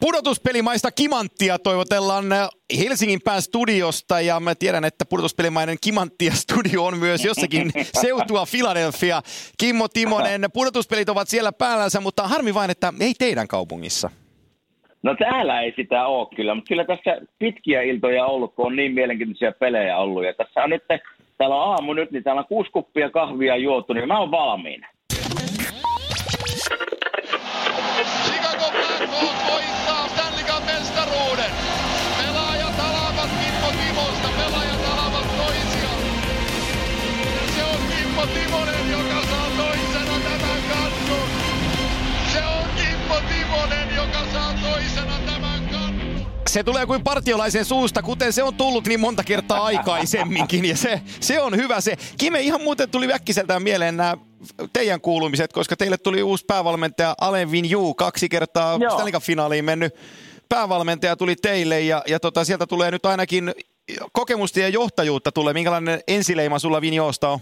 Pudotuspelimaista kimanttia toivotellaan Helsingin pään studiosta ja mä tiedän, että pudotuspelimainen kimanttia studio on myös jossakin seutua Philadelphia. Kimmo Timonen, pudotuspelit ovat siellä päällänsä, mutta harmi vain, että ei teidän kaupungissa. No täällä ei sitä ole kyllä, mutta kyllä tässä pitkiä iltoja ollut, kun on niin mielenkiintoisia pelejä ollut. Ja tässä on nyt, täällä on aamu nyt, niin täällä on kuusi kuppia kahvia juotu, niin mä oon valmiina. Se tulee kuin partiolaisen suusta, kuten se on tullut niin monta kertaa aikaisemminkin. Ja se, se on hyvä se. Kime, ihan muuten tuli väkkiseltään mieleen nämä teidän kuulumiset, koska teille tuli uusi päävalmentaja Alen Vinju, kaksi kertaa Stanley finaaliin mennyt päävalmentaja tuli teille ja, ja tota, sieltä tulee nyt ainakin kokemusta ja johtajuutta tulee. Minkälainen ensileima sulla Vinjoosta on?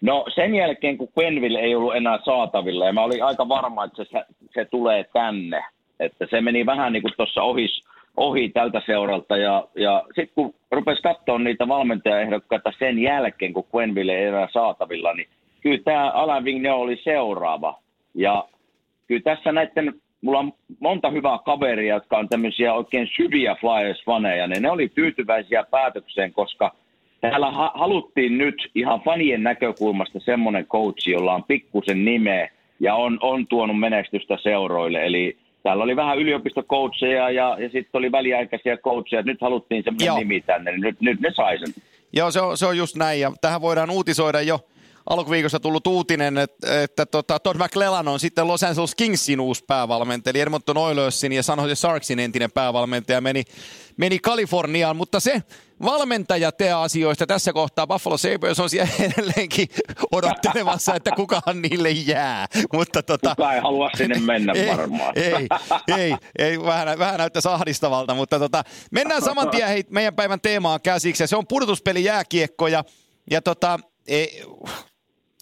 No sen jälkeen, kun Quenville ei ollut enää saatavilla, ja mä olin aika varma, että se, se tulee tänne. Että se meni vähän niin kuin tuossa ohi, ohi tältä seuralta. Ja, ja sitten kun rupesi katsoa niitä valmentajaehdokkaita sen jälkeen, kun Quenville ei enää saatavilla, niin kyllä tämä Alain Vigne oli seuraava. Ja kyllä tässä näiden, mulla on monta hyvää kaveria, jotka on tämmöisiä oikein syviä Flyers-faneja, niin ne oli tyytyväisiä päätökseen, koska täällä ha- haluttiin nyt ihan fanien näkökulmasta semmoinen coachi, jolla on pikkusen nimeä ja on, on tuonut menestystä seuroille. Eli täällä oli vähän yliopistokoutseja ja, ja sitten oli väliaikaisia coacheja. Nyt haluttiin semmoinen nimi tänne, niin nyt, nyt ne sai sen. Joo, se on, se on just näin ja tähän voidaan uutisoida jo alkuviikosta tullut uutinen, että, että tota, Todd McClellan on sitten Los Angeles Kingsin uusi päävalmentaja, eli Edmonton Oilersin ja San Jose Sharksin entinen päävalmentaja meni, meni Kaliforniaan, mutta se valmentaja te asioista tässä kohtaa Buffalo Sabres on siellä edelleenkin odottelemassa, että kukaan niille jää. Mutta tota, Kuka ei halua sinne mennä ei, varmaan. Ei, ei, ei vähän, vähän näyttää sahdistavalta, mutta tota, mennään saman tien hei, meidän päivän teemaan käsiksi. Se on pudotuspeli jääkiekko ja, ja tota, ei,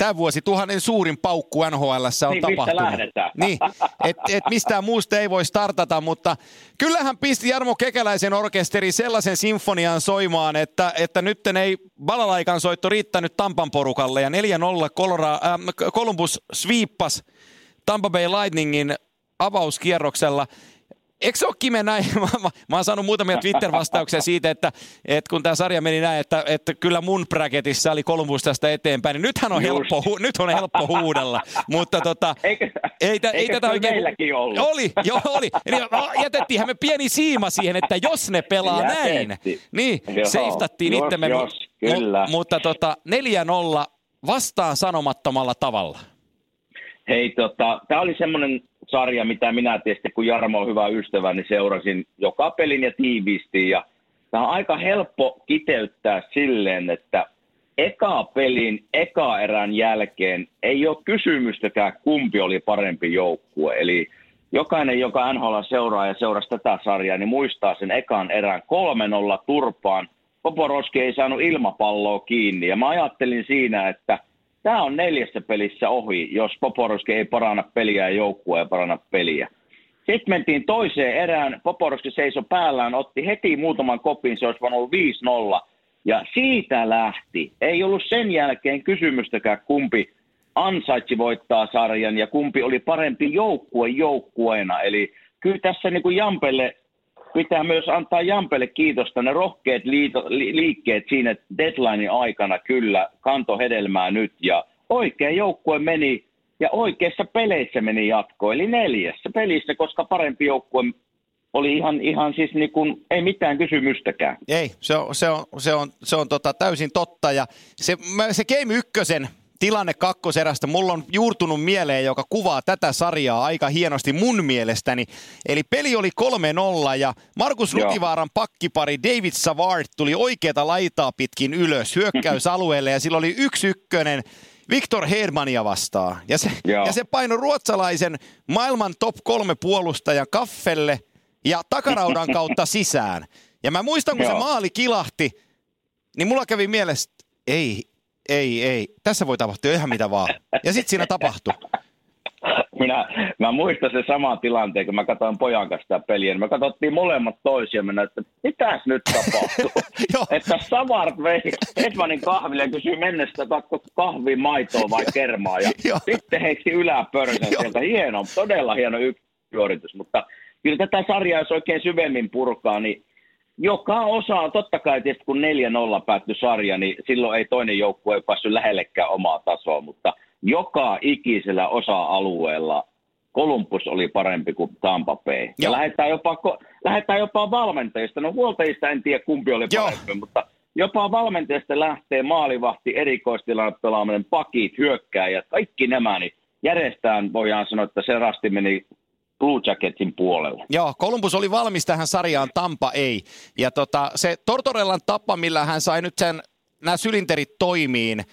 tämä vuosi tuhannen suurin paukku NHL on niin, tapahtunut. Niin, et, et mistään muusta ei voi startata, mutta kyllähän pisti Jarmo Kekäläisen orkesteri sellaisen sinfonian soimaan, että, että nyt ei balalaikan soitto riittänyt Tampan porukalle. Ja 4-0 Colora, äh, Columbus sviippas Tampa Bay Lightningin avauskierroksella – eikö se ole Kime näin? Mä, mä, mä oon saanut muutamia Twitter-vastauksia siitä, että, että kun tämä sarja meni näin, että, että kyllä mun bracketissa oli Columbus tästä eteenpäin, niin nythän on, helppo, hu, nyt on helppo huudella. Mutta tota, eikö, ei, tä, ei tätä oikein... meilläkin ollut? Oli, joo oli. Eli jätettiinhän me pieni siima siihen, että jos ne pelaa Jätetti. näin, niin seiftattiin itsemme. Jos, kyllä. M- mutta tota, 4-0 vastaan sanomattomalla tavalla. Hei, tota, tämä oli semmoinen sarja, mitä minä tietysti, kun Jarmo on hyvä ystävä, niin seurasin joka pelin ja tiiviisti. Ja tämä on aika helppo kiteyttää silleen, että eka pelin, eka erän jälkeen ei ole kysymystäkään, kumpi oli parempi joukkue. Eli jokainen, joka NHL seuraa ja seurasi tätä sarjaa, niin muistaa sen ekan erän 3-0 turpaan. Poporoski ei saanut ilmapalloa kiinni ja mä ajattelin siinä, että – tämä on neljässä pelissä ohi, jos Poporoski ei paranna peliä ja joukkue ei paranna peliä. Sitten mentiin toiseen erään, Poporoski seisoi päällään, otti heti muutaman kopin, se olisi voinut olla 5-0. Ja siitä lähti. Ei ollut sen jälkeen kysymystäkään, kumpi ansaitsi voittaa sarjan ja kumpi oli parempi joukkue joukkueena. Eli kyllä tässä niin kuin Jampelle pitää myös antaa Jampelle kiitosta. Ne rohkeat liito, li, liikkeet siinä deadlinein aikana kyllä kanto hedelmää nyt ja oikea joukkue meni ja oikeissa peleissä meni jatko, eli neljässä pelissä, koska parempi joukkue oli ihan, ihan siis niin kuin, ei mitään kysymystäkään. Ei, se on, se on, se on, se on tota, täysin totta ja se, se Game ykkösen tilanne kakkoserästä mulla on juurtunut mieleen, joka kuvaa tätä sarjaa aika hienosti mun mielestäni. Eli peli oli 3-0 ja Markus Rutivaaran pakkipari David Savard tuli oikeata laitaa pitkin ylös hyökkäysalueelle ja sillä oli yksi ykkönen Viktor Hedmania vastaan. Ja se, ja se painoi ruotsalaisen maailman top kolme puolustajan kaffelle ja takaraudan kautta sisään. Ja mä muistan, kun Joo. se maali kilahti, niin mulla kävi mielessä, ei, ei, ei, tässä voi tapahtua ihan mitä vaan. Ja sitten siinä tapahtui. minä, mä muistan sen saman tilanteen, kun mä katsoin pojan kanssa sitä peliä. Niin me katsottiin molemmat toisia ja että mitäs nyt tapahtuu? että Savart vei Edmanin kahville ja kysyi mennessä, että kahvi, maitoa vai kermaa. Ja sitten heitti yläpörsän sieltä. Hieno, todella hieno yksi mutta kyllä tätä sarjaa, jos oikein syvemmin purkaa, niin joka osa, totta kai tietysti kun 4-0 päättyi sarja, niin silloin ei toinen joukkue päässyt lähellekään omaa tasoa, mutta joka ikisellä osa-alueella Kolumbus oli parempi kuin Tampa Bay. Ja lähdetään jopa, lähdetään jopa valmentajista. No huoltajista en tiedä kumpi oli parempi, Joo. mutta jopa valmentajista lähtee maalivahti, erikoistilanne pelaaminen, pakit, hyökkääjät, kaikki nämä, niin järjestään voidaan sanoa, että se rasti meni Blue Jacketsin puolelle. Joo, Columbus oli valmis tähän sarjaan, Tampa ei. Ja tota, se Tortorellan tapa, millä hän sai nyt sen, nämä sylinterit toimiin,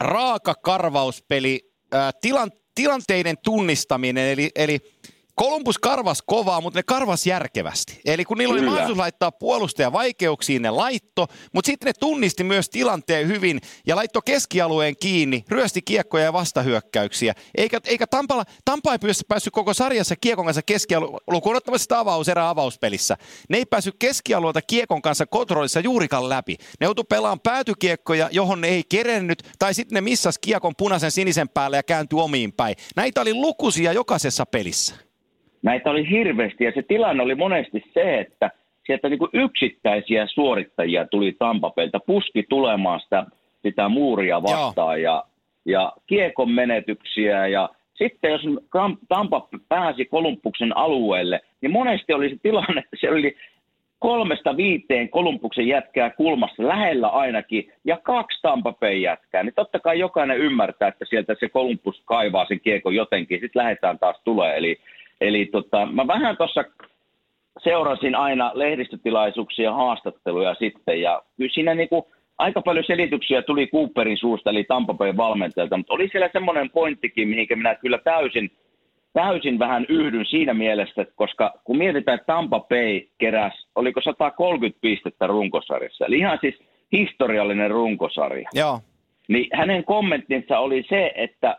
raaka karvauspeli, ää, tilan, tilanteiden tunnistaminen, eli, eli Kolumbus karvas kovaa, mutta ne karvas järkevästi. Eli kun niillä oli Kyllä. mahdollisuus laittaa puolustaja vaikeuksiin, ne laitto, mutta sitten ne tunnisti myös tilanteen hyvin ja laitto keskialueen kiinni, ryösti kiekkoja ja vastahyökkäyksiä. Eikä, eikä Tampala, Tampa ei päässyt koko sarjassa kiekon kanssa keskialueen, lukuun ottamatta sitä avaus, erä avauspelissä. Ne ei päässyt keskialueelta kiekon kanssa kontrollissa juurikaan läpi. Ne joutui pelaamaan päätykiekkoja, johon ne ei kerennyt, tai sitten ne missas kiekon punaisen sinisen päälle ja kääntyi omiin päin. Näitä oli lukuisia jokaisessa pelissä. Näitä oli hirveästi ja se tilanne oli monesti se, että sieltä niin yksittäisiä suorittajia tuli Tampapelta, puski tulemaan sitä, sitä muuria vastaan ja, ja kiekon menetyksiä ja sitten jos Tampa pääsi Kolumbuksen alueelle, niin monesti oli se tilanne, että se oli kolmesta viiteen Kolumbuksen jätkää kulmassa lähellä ainakin ja kaksi Tampa jätkää, niin totta kai jokainen ymmärtää, että sieltä se Kolumbus kaivaa sen kiekon jotenkin, sitten lähdetään taas tulee. Eli Eli tota, mä vähän tuossa seurasin aina lehdistötilaisuuksia ja haastatteluja sitten, ja kyllä siinä niinku aika paljon selityksiä tuli Cooperin suusta, eli Tampa Bay valmentajalta, mutta oli siellä semmoinen pointtikin, mihinkä minä kyllä täysin, täysin vähän yhdyn siinä mielessä, että koska kun mietitään, että Tampa Bay keräs, oliko 130 pistettä runkosarjassa, eli ihan siis historiallinen runkosarja. Joo. Niin hänen kommenttinsa oli se, että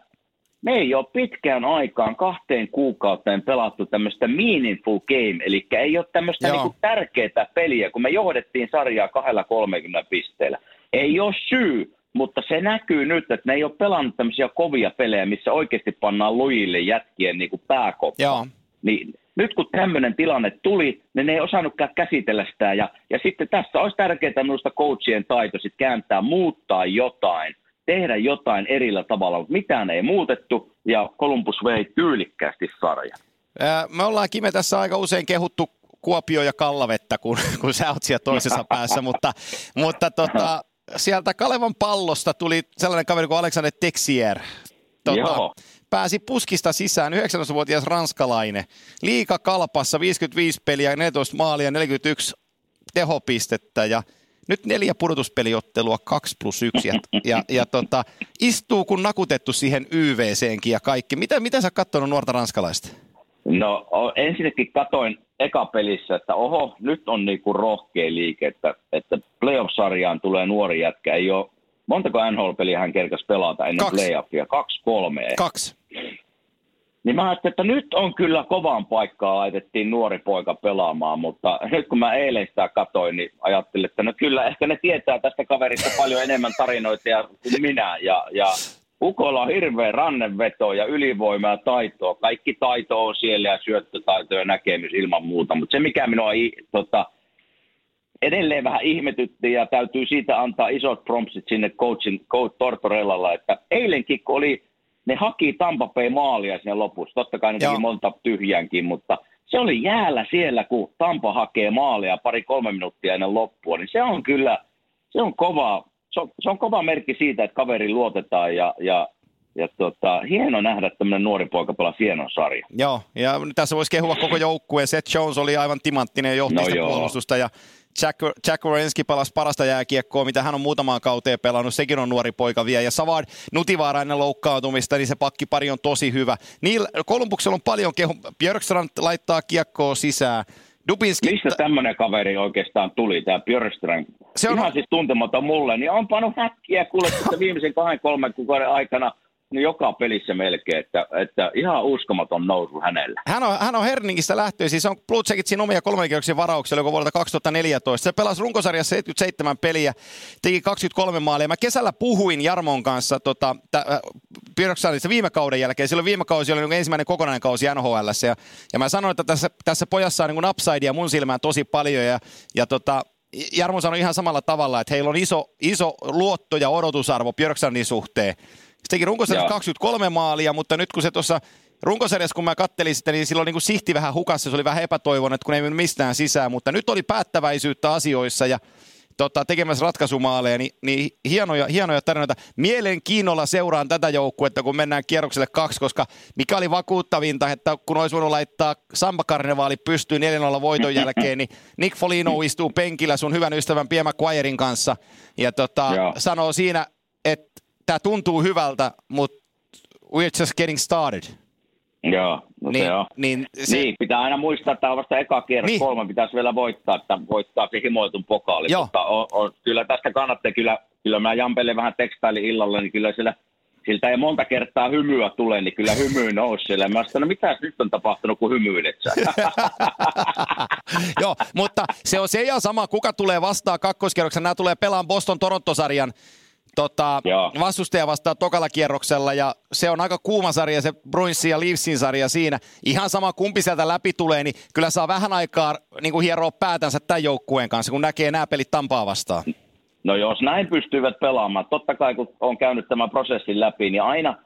me ei ole pitkään aikaan kahteen kuukauteen pelattu tämmöistä meaningful game, eli ei ole tämmöistä niinku tärkeää peliä, kun me johdettiin sarjaa kahdella 30 pisteellä. Ei ole syy, mutta se näkyy nyt, että ne ei ole pelannut tämmöisiä kovia pelejä, missä oikeasti pannaan lujille jätkien niin pääkoppa. Niin nyt kun tämmöinen tilanne tuli, niin ne ei osannutkaan käsitellä sitä. Ja, ja sitten tässä olisi tärkeää minusta coachien taito sitten kääntää, muuttaa jotain tehdä jotain erillä tavalla, mutta mitään ei muutettu ja Columbus vei tyylikkäästi sarjan. Me ollaan Kime tässä aika usein kehuttu Kuopio ja Kallavettä, kun, kun sä oot siellä toisessa päässä, mutta, mutta tota, sieltä Kalevan pallosta tuli sellainen kaveri kuin Alexander Texier. Tota, pääsi puskista sisään, 19-vuotias ranskalainen. Liika kalpassa, 55 peliä, 14 maalia, 41 tehopistettä ja nyt neljä pudotuspeliottelua, kaksi plus yksi, ja, ja, ja tota, istuu kun nakutettu siihen YVCenkin ja kaikki. Mitä, mitä sä katsonut nuorta ranskalaista? No ensinnäkin katoin eka pelissä, että oho, nyt on niinku rohkea liike, että, että playoff-sarjaan tulee nuori jätkä. Ei ole, montako NHL-peliä hän kerkasi pelata ennen Kaksi. playoffia? Kaksi, kolme. Kaksi. Niin mä ajattelin, että nyt on kyllä kovaan paikkaa laitettiin nuori poika pelaamaan, mutta nyt kun mä eilen sitä katoin, niin ajattelin, että no kyllä ehkä ne tietää tästä kaverista paljon enemmän tarinoita kuin minä. Ja, ja Ukolla on hirveä ranneveto ja ylivoima ja taitoa. Kaikki taito on siellä ja syöttötaito ja näkemys ilman muuta. Mutta se, mikä minua tota, edelleen vähän ihmetytti ja täytyy siitä antaa isot prompsit sinne coachin, coach Tortorellalla, että eilenkin kun oli ne haki Tampa Bay maalia sinne lopussa. Totta kai ne teki monta tyhjänkin, mutta se oli jäällä siellä, kun Tampa hakee maalia pari-kolme minuuttia ennen loppua. Niin se on kyllä, se on kova, se on, se on kova merkki siitä, että kaveri luotetaan ja, ja ja tota, hieno nähdä, tämmöinen nuori poika pelaa hienon sarja. Joo, ja tässä voisi kehua koko joukkueen. Seth Jones oli aivan timanttinen ja johti no puolustusta. Ja Jack, Jack Orenski pelasi parasta jääkiekkoa, mitä hän on muutamaan kauteen pelannut. Sekin on nuori poika vielä. Ja Savard Nutivaara ennen loukkaantumista, niin se pakkipari on tosi hyvä. Niillä Kolumbuksella on paljon kehu. Björkstrand laittaa kiekkoa sisään. Dubinski... Mistä tämmöinen kaveri oikeastaan tuli, tämä Björkstrand? Se on... Ihan siis tuntematon mulle, niin on pannut häkkiä kuule viimeisen kahden kolmen kuukauden aikana no joka pelissä melkein, että, että ihan uskomaton nousu hänellä. Hän on, hän on Herningistä lähtöisin, siis on Blue Jacketsin omia kolmenkierroksen varauksia, joka vuodelta 2014. Se pelasi runkosarjassa 77 peliä, teki 23 maalia. Mä kesällä puhuin Jarmon kanssa tota, t- viime kauden jälkeen. Silloin viime kausi oli niin ensimmäinen kokonainen kausi NHL. Ja, ja mä sanoin, että tässä, tässä pojassa on niin upsidea mun silmään tosi paljon. Ja, ja tota, Jarmo sanoi ihan samalla tavalla, että heillä on iso, iso luotto ja odotusarvo Björksanin suhteen. Se teki runkosarjassa 23 maalia, mutta nyt kun se tuossa runkosarjassa, kun mä kattelin sitä, niin silloin niin kuin sihti vähän hukassa, se oli vähän epätoivon, että kun ei mennyt mistään sisään, mutta nyt oli päättäväisyyttä asioissa ja tota, tekemässä ratkaisumaaleja, niin, niin hienoja, hienoja tarinoita. Mielenkiinnolla seuraan tätä joukkuetta, kun mennään kierrokselle kaksi, koska mikä oli vakuuttavinta, että kun olisi voinut laittaa Samba Karnevaali pystyyn 4-0 voiton jälkeen, niin Nick Folino istuu penkillä sun hyvän ystävän Pierre McQuirein kanssa ja tota, sanoo siinä, tämä tuntuu hyvältä, mutta we're just getting started. Joo, no niin, se on. Niin, se... niin, pitää aina muistaa, että tämä on vasta eka kierros, niin. kolme pitäisi vielä voittaa, että voittaa se himoitun pokaali. Joo. Mutta on, on, kyllä tästä kannattaa, kyllä, kyllä mä Jampelle vähän tekstailin illalla, niin kyllä siellä siltä ei monta kertaa hymyä tule, niin kyllä hymy nousi siellä. Mä sanoin, no mitä nyt on tapahtunut, kun hymyilet Joo, mutta se on se ja sama, kuka tulee vastaan kakkoskerroksen. Nämä tulee pelaamaan Boston Toronto-sarjan tota, vastustaja vastaa tokalla kierroksella ja se on aika kuuma sarja se Bruinsin ja Leafsin sarja siinä. Ihan sama kumpi sieltä läpi tulee, niin kyllä saa vähän aikaa niin kuin hieroa päätänsä tämän joukkueen kanssa, kun näkee nämä pelit Tampaa vastaan. No jos näin pystyvät pelaamaan, totta kai kun on käynyt tämän prosessin läpi, niin aina,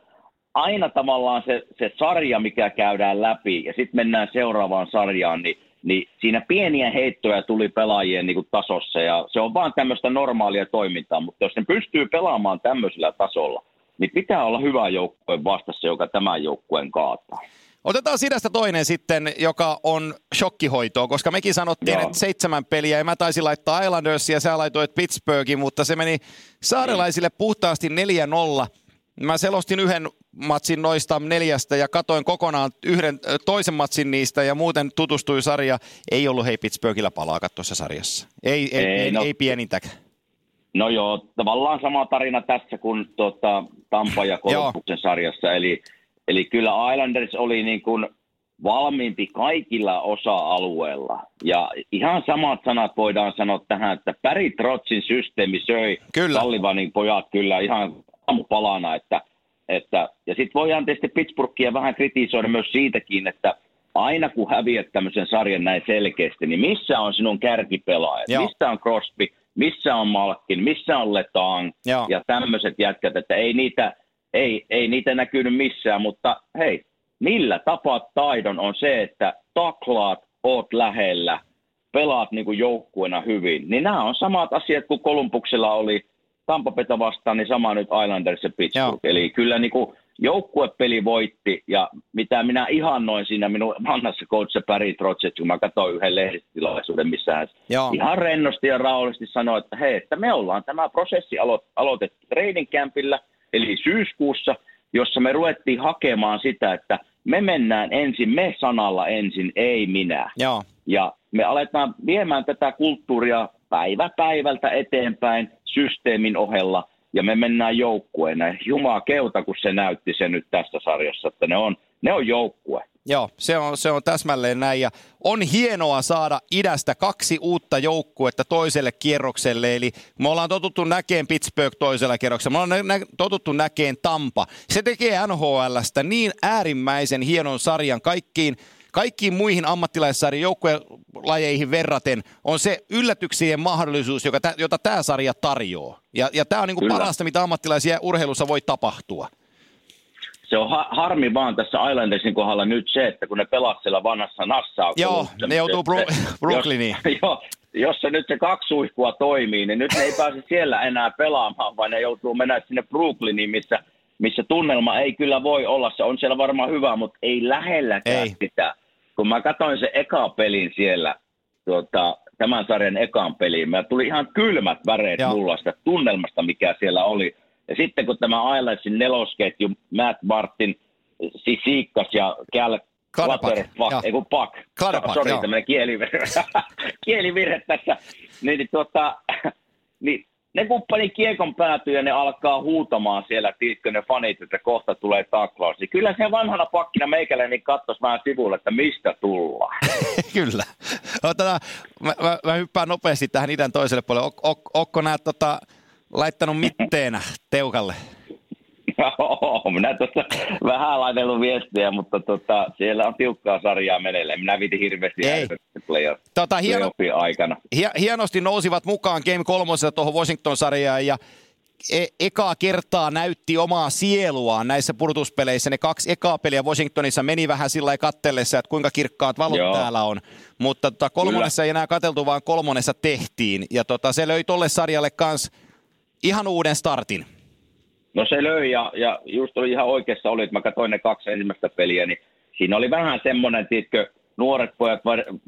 aina tavallaan se, se sarja, mikä käydään läpi ja sitten mennään seuraavaan sarjaan, niin niin siinä pieniä heittoja tuli pelaajien niin kuin tasossa ja se on vaan tämmöistä normaalia toimintaa, mutta jos ne pystyy pelaamaan tämmöisellä tasolla, niin pitää olla hyvä joukkue vastassa, joka tämän joukkueen kaataa. Otetaan sidästä toinen sitten, joka on shokkihoitoa, koska mekin sanottiin, Joo. että seitsemän peliä, ja mä taisin laittaa Islandersia, ja sä laitoit Pittsburghin, mutta se meni saarelaisille puhtaasti 4-0. Mä selostin yhden matsin noista neljästä ja katoin kokonaan yhden toisen matsin niistä ja muuten tutustui sarja. Ei ollut hei Pittsburghillä palaa tuossa sarjassa. Ei, ei, ei, no, ei pienintäkään. No joo, tavallaan sama tarina tässä kuin tuota, Tampa ja Kolumbuksen sarjassa. Eli, eli kyllä Islanders oli niin kuin valmiimpi kaikilla osa-alueilla. Ja ihan samat sanat voidaan sanoa tähän, että Päri Trotsin systeemi söi kyllä. Tallivanin pojat kyllä ihan aamupalana, että, että ja sitten voidaan tietysti Pittsburghia vähän kritisoida myös siitäkin, että aina kun häviät tämmöisen sarjan näin selkeästi, niin missä on sinun kärkipelaajat, Joo. missä on Crosby, missä on Malkin, missä on Letang? Joo. ja tämmöiset jätkät, että ei niitä, ei, ei niitä näkynyt missään, mutta hei, millä tapaat taidon on se, että taklaat, oot lähellä, pelaat niin kuin joukkueena hyvin, niin nämä on samat asiat kuin Kolumbuksella oli Tampapeta vastaan, niin sama nyt Islanders ja Pittsburgh. Joo. Eli kyllä niin kuin joukkuepeli voitti, ja mitä minä ihannoin siinä minun vanhassa coach Barry Trotset, kun mä katsoin yhden lehdistötilaisuuden, missä hän Joo. ihan rennosti ja rauhallisesti sanoi, että hei, että me ollaan tämä prosessi alo- aloitettu training campilla, eli syyskuussa, jossa me ruvettiin hakemaan sitä, että me mennään ensin, me sanalla ensin, ei minä. Joo. Ja me aletaan viemään tätä kulttuuria päivä päivältä eteenpäin systeemin ohella ja me mennään joukkueena. Jumaa keuta, kun se näytti se nyt tässä sarjassa, että ne on, ne on joukkue. Joo, se on, se on täsmälleen näin ja on hienoa saada idästä kaksi uutta joukkuetta toiselle kierrokselle, eli me ollaan totuttu näkeen Pittsburgh toisella kierroksella, me ollaan nä- totuttu näkeen Tampa. Se tekee NHLstä niin äärimmäisen hienon sarjan kaikkiin kaikkiin muihin ammattilaissarjan joukkuelajeihin verraten on se yllätyksien mahdollisuus, joka, jota tämä sarja tarjoaa. Ja, ja tämä on niinku parasta, mitä ammattilaisia urheilussa voi tapahtua. Se on ha- harmi vaan tässä Islandersin kohdalla nyt se, että kun ne pelaa siellä vanhassa Nassau. Joo, ne joutuu Bru- Brooklyniin. Jos, jo, jos se nyt se kaksi suihkua toimii, niin nyt ne ei pääse siellä enää pelaamaan, vaan ne joutuu mennä sinne Brooklyniin, missä – missä tunnelma ei kyllä voi olla. Se on siellä varmaan hyvä, mutta ei lähelläkään ei. sitä. Kun mä katsoin se eka pelin siellä, tuota, tämän sarjan ekaan peliin, mä tuli ihan kylmät väreet Joo. mulla sitä tunnelmasta, mikä siellä oli. Ja sitten kun tämä Islandsin nelosketju, Matt Martin, Sisikas ja Cal Clutterbuck, ei kun Puck. Sori, tämmöinen kielivirhe. kielivirhe tässä. Niin, niin, tuota, niin ne kun pani kiekon päätyy ja ne alkaa huutamaan siellä, tiitkö ne fanit, että kohta tulee taklaus. Niin kyllä se vanhana pakkina meikäläinen katsoisi vähän sivulle, että mistä tullaan. kyllä. Otetaan, mä, mä, mä, hyppään nopeasti tähän idän toiselle puolelle. Ok, Okko nää tota, laittanut mitteenä teukalle? minä tuossa vähän laitellut viestiä, mutta tota, siellä on tiukkaa sarjaa meneillään. Minä viitin hirveästi playoff, tota, hieno, aikana. Hienosti nousivat mukaan Game 3 tuohon Washington-sarjaan ja e- ekaa kertaa näytti omaa sieluaan näissä purtuspeleissä. Ne kaksi ekaa peliä Washingtonissa meni vähän sillä kattellessa, että kuinka kirkkaat valot Joo. täällä on. Mutta tota, kolmonnessa Kyllä. ei enää katseltu, vaan kolmonnessa tehtiin. Ja tota, se löi tolle sarjalle kans ihan uuden startin. No se löi ja, ja just oli ihan oikeassa oli, että mä katsoin ne kaksi ensimmäistä peliä, niin siinä oli vähän semmoinen, tiedätkö, nuoret pojat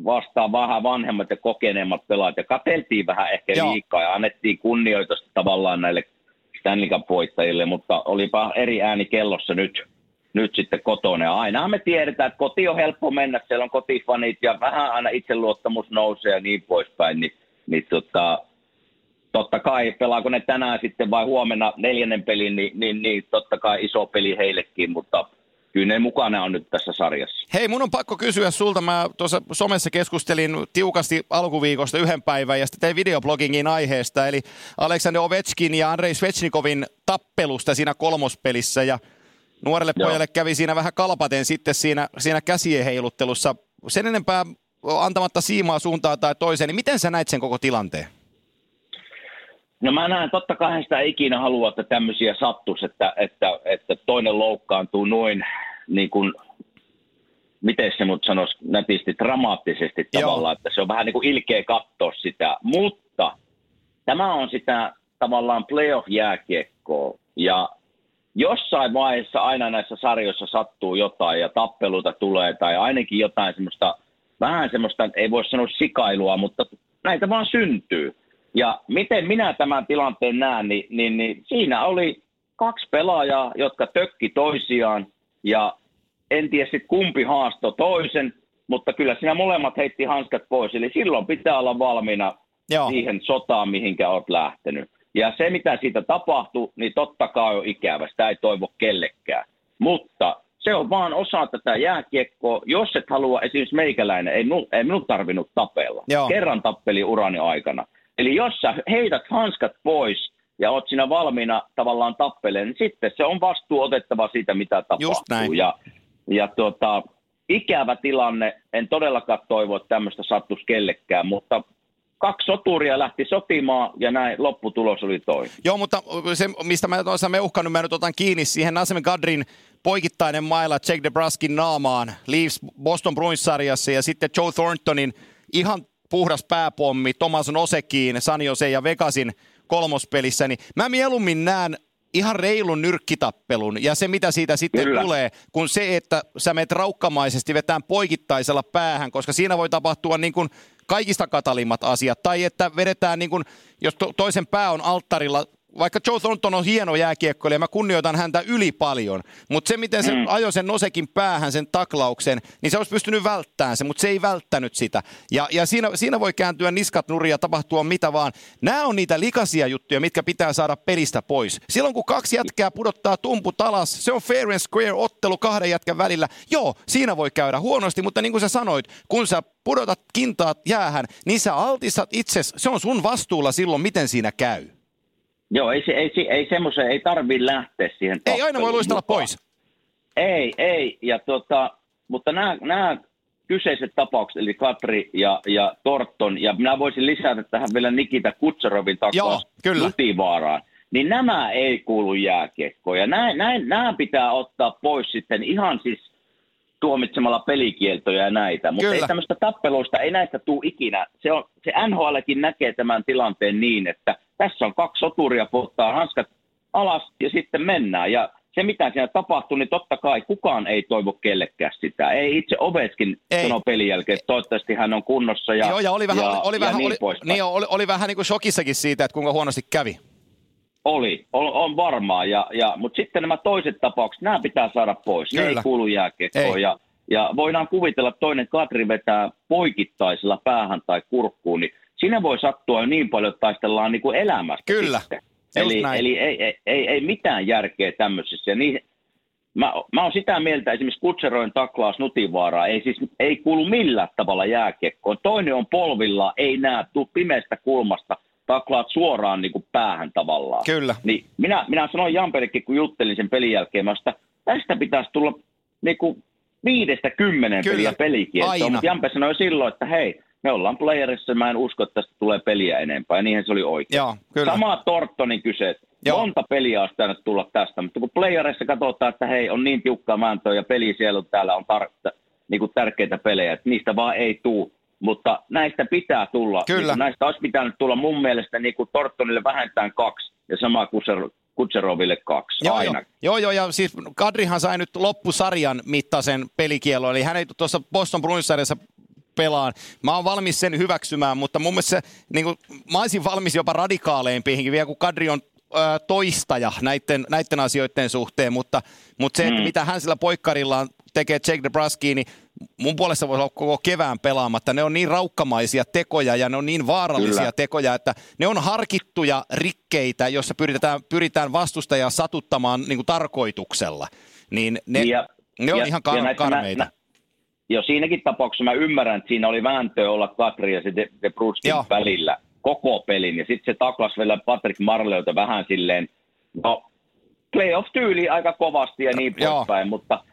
vastaan vähän vanhemmat ja kokeneemmat pelaajat ja kateltiin vähän ehkä Joo. liikaa ja annettiin kunnioitusta tavallaan näille Stanley Cup-voittajille, mutta olipa eri ääni kellossa nyt, nyt sitten kotona. Ja aina me tiedetään, että koti on helppo mennä, siellä on kotifanit ja vähän aina itseluottamus nousee ja niin poispäin, niin, niin tota, totta kai pelaako ne tänään sitten vai huomenna neljännen pelin, niin, niin, niin totta kai iso peli heillekin, mutta kyllä ne mukana on nyt tässä sarjassa. Hei, mun on pakko kysyä sulta. Mä tuossa somessa keskustelin tiukasti alkuviikosta yhden päivän ja sitten tein videoblogingin aiheesta, eli Aleksander Ovechkin ja Andrei Svechnikovin tappelusta siinä kolmospelissä ja nuorelle Joo. pojalle kävi siinä vähän kalpaten sitten siinä, siinä käsien heiluttelussa. Sen enempää antamatta siimaa suuntaan tai toiseen, niin miten sä näit sen koko tilanteen? No mä näen, totta kai sitä ikinä halua, että tämmöisiä sattuisi, että, että, että toinen loukkaantuu noin niin kuin, miten se mut sanoisi nätisti, dramaattisesti Joo. tavallaan, että se on vähän niin kuin ilkeä katsoa sitä. Mutta tämä on sitä tavallaan playoff-jääkiekkoa ja jossain vaiheessa aina näissä sarjoissa sattuu jotain ja tappeluita tulee tai ainakin jotain semmoista, vähän semmoista, ei voi sanoa sikailua, mutta näitä vaan syntyy. Ja miten minä tämän tilanteen näen, niin, niin, niin siinä oli kaksi pelaajaa, jotka tökki toisiaan ja en tiedä sitten kumpi haasto toisen, mutta kyllä siinä molemmat heitti hanskat pois. Eli silloin pitää olla valmiina Joo. siihen sotaan, mihinkä olet lähtenyt. Ja se, mitä siitä tapahtuu, niin totta kai on ikävä. Sitä ei toivo kellekään. Mutta se on vaan osa tätä jääkiekkoa. Jos et halua, esimerkiksi meikäläinen, ei, ei minun tarvinnut tapella. Joo. Kerran tappeli urani aikana. Eli jos sä heität hanskat pois ja oot siinä valmiina tavallaan tappeleen, niin sitten se on vastuu otettava siitä, mitä tapahtuu. Just näin. Ja, ja tuota, ikävä tilanne, en todellakaan toivo, että tämmöistä sattuisi kellekään, mutta kaksi soturia lähti sotimaan ja näin lopputulos oli toinen. Joo, mutta se, mistä mä tuossa meuhkannut, mä nyt otan kiinni siihen Nasem Gadrin poikittainen maila Jack DeBruskin naamaan Leafs Boston Bruins-sarjassa ja sitten Joe Thorntonin ihan puhdas pääpommi Thomas Nosekiin, San Jose ja Vegasin kolmospelissä, niin mä mieluummin näen ihan reilun nyrkkitappelun ja se, mitä siitä sitten Kyllä. tulee, kun se, että sä menet raukkamaisesti vetään poikittaisella päähän, koska siinä voi tapahtua niin kuin kaikista katalimmat asiat, tai että vedetään niin kuin, jos to, toisen pää on alttarilla vaikka Joe Thornton on hieno jääkiekkoilija, mä kunnioitan häntä yli paljon, mutta se miten se mm. ajoi sen Nosekin päähän, sen taklauksen, niin se olisi pystynyt välttämään se, mutta se ei välttänyt sitä. Ja, ja siinä, siinä voi kääntyä niskat nuria, tapahtua mitä vaan. Nämä on niitä likaisia juttuja, mitkä pitää saada pelistä pois. Silloin kun kaksi jätkää pudottaa tumput alas, se on fair and square ottelu kahden jätkän välillä. Joo, siinä voi käydä huonosti, mutta niin kuin sä sanoit, kun sä pudotat kintaat jäähän, niin sä altistat itse, se on sun vastuulla silloin, miten siinä käy. Joo, ei, ei, ei, ei semmoisen, ei tarvitse lähteä siihen Ei aina voi luistella pois. Ei, ei, ja tota, mutta nämä, nämä kyseiset tapaukset, eli Katri ja, ja Torton, ja minä voisin lisätä tähän vielä Nikita Kutsarovin takaa Lutivaaraan, niin nämä ei kuulu jääkiekkoon. Ja näin, näin, nämä pitää ottaa pois sitten ihan siis tuomitsemalla pelikieltoja ja näitä. Mutta ei tämmöistä tappeluista, ei näistä tule ikinä. Se, on, se NHLkin näkee tämän tilanteen niin, että tässä on kaksi soturia, puhuttaa hanskat alas ja sitten mennään. Ja se, mitä siinä tapahtuu, niin totta kai kukaan ei toivo kellekään sitä. Ei itse Oveskin ei. sano pelin jälkeen, että toivottavasti hän on kunnossa ja, Joo, ja oli vähän, ja, oli, ja vähän, niin oli, niin, oli, oli vähän niin kuin shokissakin siitä, että kuinka huonosti kävi. Oli, on, on varmaa, ja, ja, mutta sitten nämä toiset tapaukset, nämä pitää saada pois. Kyllä. Ne ei kuulu jääkiekkoon. Ja, ja voidaan kuvitella, että toinen Katri vetää poikittaisella päähän tai kurkkuun, niin siinä voi sattua jo niin paljon, että taistellaan niin kuin elämästä. Kyllä, sitten. Eli, eli ei, ei, ei, ei mitään järkeä tämmöisessä. Ja niin, mä, mä oon sitä mieltä, esimerkiksi Kutseroin taklaus Nutivaaraa, ei siis ei kuulu millään tavalla jääkiekkoon. Toinen on polvilla, ei näe, tuu pimeästä kulmasta, taklaat suoraan niin kuin päähän tavallaan. Kyllä. Niin minä, minä sanoin Jamperillekin, kun juttelin sen pelin jälkeen, mä sitä, tästä pitäisi tulla niin kuin viidestä kymmenen peliä pelikieltoa. Mutta Jampe sanoi silloin, että hei, me ollaan playerissa, mä en usko, että tästä tulee peliä enempää. Ja niinhän se oli oikein. Joo, kyllä. Sama Tortonin kyse. Joo. Monta peliä olisi pitänyt tulla tästä, mutta kun playerissa katsotaan, että hei, on niin tiukkaa määntöä ja peli siellä täällä on tar- niin kuin tärkeitä pelejä, että niistä vaan ei tule. Mutta näistä pitää tulla. Kyllä. Niin näistä olisi pitänyt tulla mun mielestä niin kuin Tortonille vähintään kaksi ja sama Kutseroville kaksi joo, aina. Joo. joo, joo, ja siis Kadrihan sai nyt loppusarjan mittaisen pelikielon, eli hän ei tuossa Boston Bruinsarjassa pelaan. Mä oon valmis sen hyväksymään, mutta mun mielestä se, niin kuin, mä olisin valmis jopa radikaaleimpiinkin vielä, kun Kadri on toistaja näiden, näiden asioiden suhteen, mutta, mutta se, että mm. mitä hän sillä poikkarillaan tekee Jake DeBruskiin, niin mun puolesta voisi olla koko kevään pelaamatta. Ne on niin raukkamaisia tekoja ja ne on niin vaarallisia Kyllä. tekoja, että ne on harkittuja rikkeitä, joissa pyritään, pyritään vastustajaa satuttamaan niin kuin tarkoituksella. Niin ne, ja, ne on ja, ihan kar- ja karmeita. Nä, jo siinäkin tapauksessa mä ymmärrän, että siinä oli vääntöä olla Katri ja se De, De Bruskin välillä koko pelin. Ja sitten se taklas vielä Patrick Marleota vähän silleen, no playoff-tyyli aika kovasti ja niin poispäin, mutta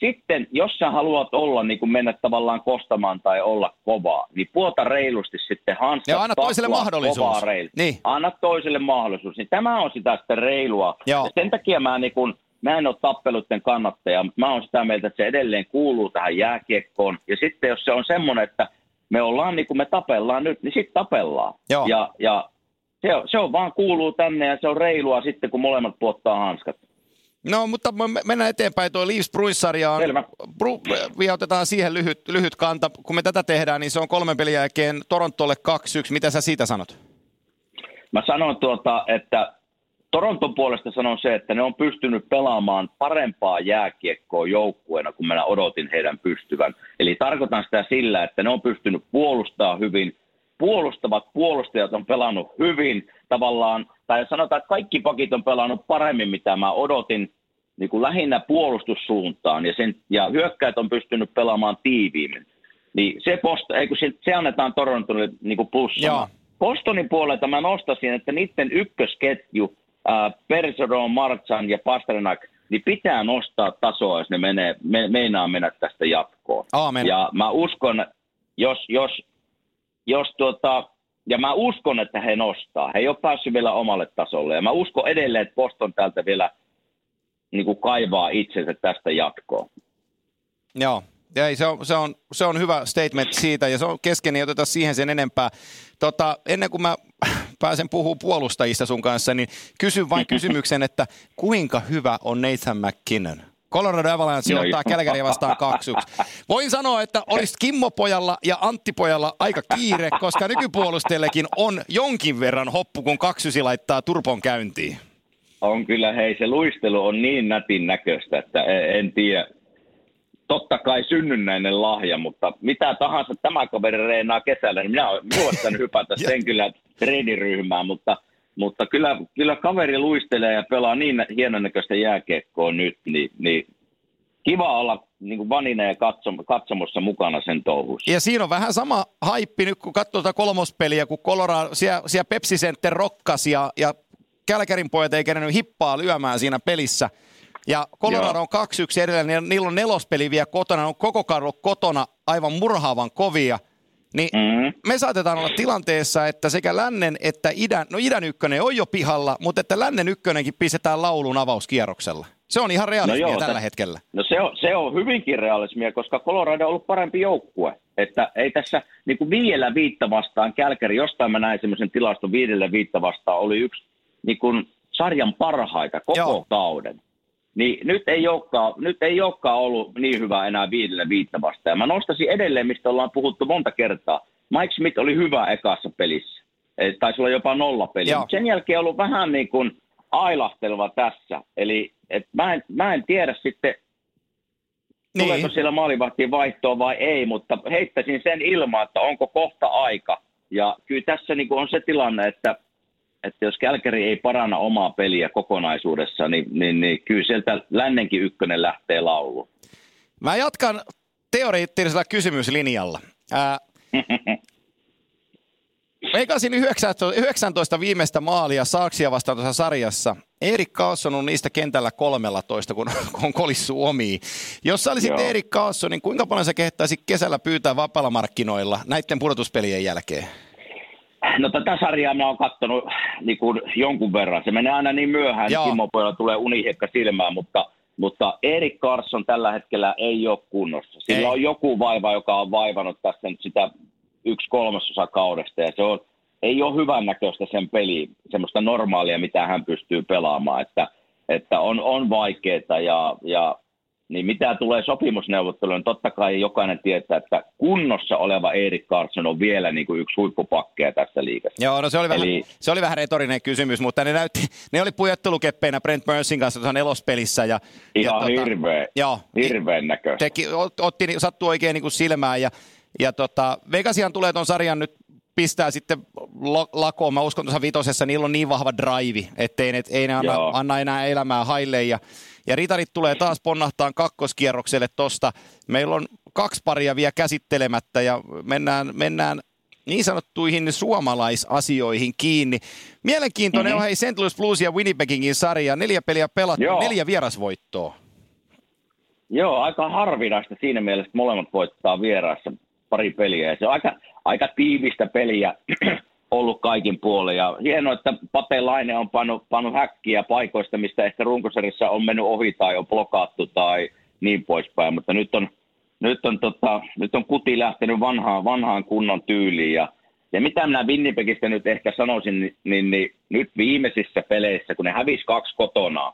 sitten jos sä haluat olla, niin kuin mennä tavallaan kostamaan tai olla kovaa, niin puota reilusti sitten hanskat. Ja anna toiselle mahdollisuus. Niin. Anna toiselle mahdollisuus. Niin tämä on sitä sitten reilua. Joo. Ja sen takia mä niin kuin, mä en ole tappeluiden kannattaja, mutta mä oon sitä mieltä, että se edelleen kuuluu tähän jääkiekkoon. Ja sitten jos se on semmoinen, että me ollaan niin kuin me tapellaan nyt, niin sitten tapellaan. Joo. Ja, ja se, on, se on vaan kuuluu tänne ja se on reilua sitten, kun molemmat puottaa hanskat. No, mutta mennään eteenpäin. Tuo Leafs Bruins-sarja on, Bru, otetaan siihen lyhyt, lyhyt kanta. Kun me tätä tehdään, niin se on kolmen pelin jälkeen Torontolle 2-1. Mitä sä siitä sanot? Mä sanon tuota, että Toronton puolesta sanon se, että ne on pystynyt pelaamaan parempaa jääkiekkoa joukkueena, kun minä odotin heidän pystyvän. Eli tarkoitan sitä sillä, että ne on pystynyt puolustamaan hyvin. Puolustavat puolustajat on pelannut hyvin tavallaan, tai sanotaan, että kaikki pakit on pelannut paremmin, mitä mä odotin niin kuin lähinnä puolustussuuntaan, ja, sen, ja hyökkäät on pystynyt pelaamaan tiiviimmin. Niin se, post, ei, kun se, se annetaan Torontolle niin kuin plussana. Bostonin puolelta mä nostasin, että niiden ykkösketju – äh, Perseron, Marchan ja Pasternak, niin pitää nostaa tasoa, jos ne menee, me, meinaa mennä tästä jatkoon. Aamen. Ja mä uskon, jos, jos, jos tuota, ja mä uskon, että he nostaa. He ei ole päässyt vielä omalle tasolle. Ja mä uskon edelleen, että Boston täältä vielä niin kuin kaivaa itsensä tästä jatkoon. Joo, ei, se, on, se, on, se on hyvä statement siitä ja se on kesken, ei oteta siihen sen enempää. Tota, ennen kuin mä pääsen puhumaan puolustajista sun kanssa, niin kysyn vain kysymyksen, että kuinka hyvä on Nathan McKinnon? Colorado Avalanche no, ottaa Kälkäriä vastaan 2-1. Voin sanoa, että olisi Kimmo Pojalla ja Antti Pojalla aika kiire, koska nykypuolustajallekin on jonkin verran hoppu, kun 2 laittaa turpon käyntiin. On kyllä, hei, se luistelu on niin nätin näköistä, että en, en tiedä totta kai synnynnäinen lahja, mutta mitä tahansa tämä kaveri reenaa kesällä, niin minä olen hypätä sen kyllä treeniryhmään, mutta, mutta kyllä, kyllä kaveri luistelee ja pelaa niin hienonnäköistä jääkiekkoa nyt, niin, niin kiva olla niin kuin vanina ja katsom, katsomossa mukana sen touhussa. Ja siinä on vähän sama haippi nyt, kun katsoo tätä kolmospeliä, kun Colorado, siellä, siellä Pepsi Center rokkasi ja, ja Kälkärin pojat ei kerännyt hippaa lyömään siinä pelissä – ja Colorado on 2-1 edelleen, niin niillä on nelospeli vielä kotona, ne on koko karo kotona aivan murhaavan kovia. Niin mm-hmm. me saatetaan olla tilanteessa, että sekä lännen että idän, no idän ykkönen on jo pihalla, mutta että lännen ykkönenkin pistetään laulun avauskierroksella. Se on ihan realismia no joo, tällä t- hetkellä. No se on, se on hyvinkin realismia, koska Colorado on ollut parempi joukkue. Että ei tässä niin kuin viidellä viitta vastaan Kälkäri, jostain mä näin semmoisen tilaston viidellä viitta vastaan, oli yksi niin kuin sarjan parhaita koko joo. kauden. Niin nyt ei, olekaan, nyt ei olekaan ollut niin hyvä enää viidelle viittä vastaan. Mä nostasin edelleen, mistä ollaan puhuttu monta kertaa. Mike Smith oli hyvä ekassa pelissä. Taisi olla jopa nolla peli. Sen jälkeen ollut vähän niin kuin ailahteleva tässä. Eli et mä, en, mä en tiedä sitten, niin. tuleeko siellä maalivahtiin vaihtoa vai ei, mutta heittäisin sen ilman, että onko kohta aika ja kyllä tässä niin kuin on se tilanne, että, että jos Kälkäri ei paranna omaa peliä kokonaisuudessa, niin, niin, niin kyllä sieltä lännenkin ykkönen lähtee lauluun. Mä jatkan teoreettisella kysymyslinjalla. Ää, Vegasin 19, 19 viimeistä maalia Saaksia vastaan tuossa sarjassa. Erik Kaasson on niistä kentällä 13, kun on kolissu omiin. Jos sä olisit Joo. Erik Kaasson, niin kuinka paljon sä kehittäisit kesällä pyytää vapaalla markkinoilla näiden pudotuspelien jälkeen? No tätä sarjaa mä oon katsonut niin kuin jonkun verran. Se menee aina niin myöhään, Joo. Kimmo pojalla tulee unihiekka silmään, mutta, mutta Erik Carson tällä hetkellä ei ole kunnossa. Sillä ei. on joku vaiva, joka on vaivannut tässä nyt sitä yksi kolmasosa kaudesta ja se on, ei ole hyvän näköistä sen peli, semmoista normaalia, mitä hän pystyy pelaamaan, että, että on, on vaikeaa ja, ja niin mitä tulee sopimusneuvotteluun, niin totta kai jokainen tietää, että kunnossa oleva Erik Carson on vielä niin kuin yksi huippupakkeja tässä liigassa. Joo, no se oli, Eli... vähän, se oli vähän retorinen kysymys, mutta ne, näytti, ne oli pujottelukeppeinä Brent Mersin kanssa tuossa nelospelissä. Ja, Ihan ja, tota, hirveä, joo, hirveän näköistä. Teki, otti, sattui oikein niin kuin silmään ja ja tota, Vegasian tulee ton sarjan nyt pistää sitten lakoon. Mä uskon tuossa vitosessa, niillä on niin vahva drive, ettei ne, ei ne anna, anna enää elämää haille. Ja, ja ritarit tulee taas ponnahtaan kakkoskierrokselle tosta. Meillä on kaksi paria vielä käsittelemättä ja mennään, mennään niin sanottuihin suomalaisasioihin kiinni. Mielenkiintoinen mm-hmm. on hei St. Louis Blues ja Winnipegingin sarja. Neljä peliä pelattu, Joo. neljä vierasvoittoa. Joo, aika harvinaista siinä mielessä, että molemmat voittaa vieraassa pari peliä. Ja se on aika, aika tiivistä peliä ollut kaikin puolin. Ja hienoa, että Pate Laine on pannut, pannut häkkiä paikoista, mistä ehkä runkosarissa on mennyt ohi tai on blokattu tai niin poispäin. Mutta nyt on, nyt on, tota, nyt on kuti lähtenyt vanhaan, vanhaan kunnon tyyliin. Ja, ja mitä minä Winnipegistä nyt ehkä sanoisin, niin, niin, niin nyt viimeisissä peleissä, kun ne hävisi kaksi kotona,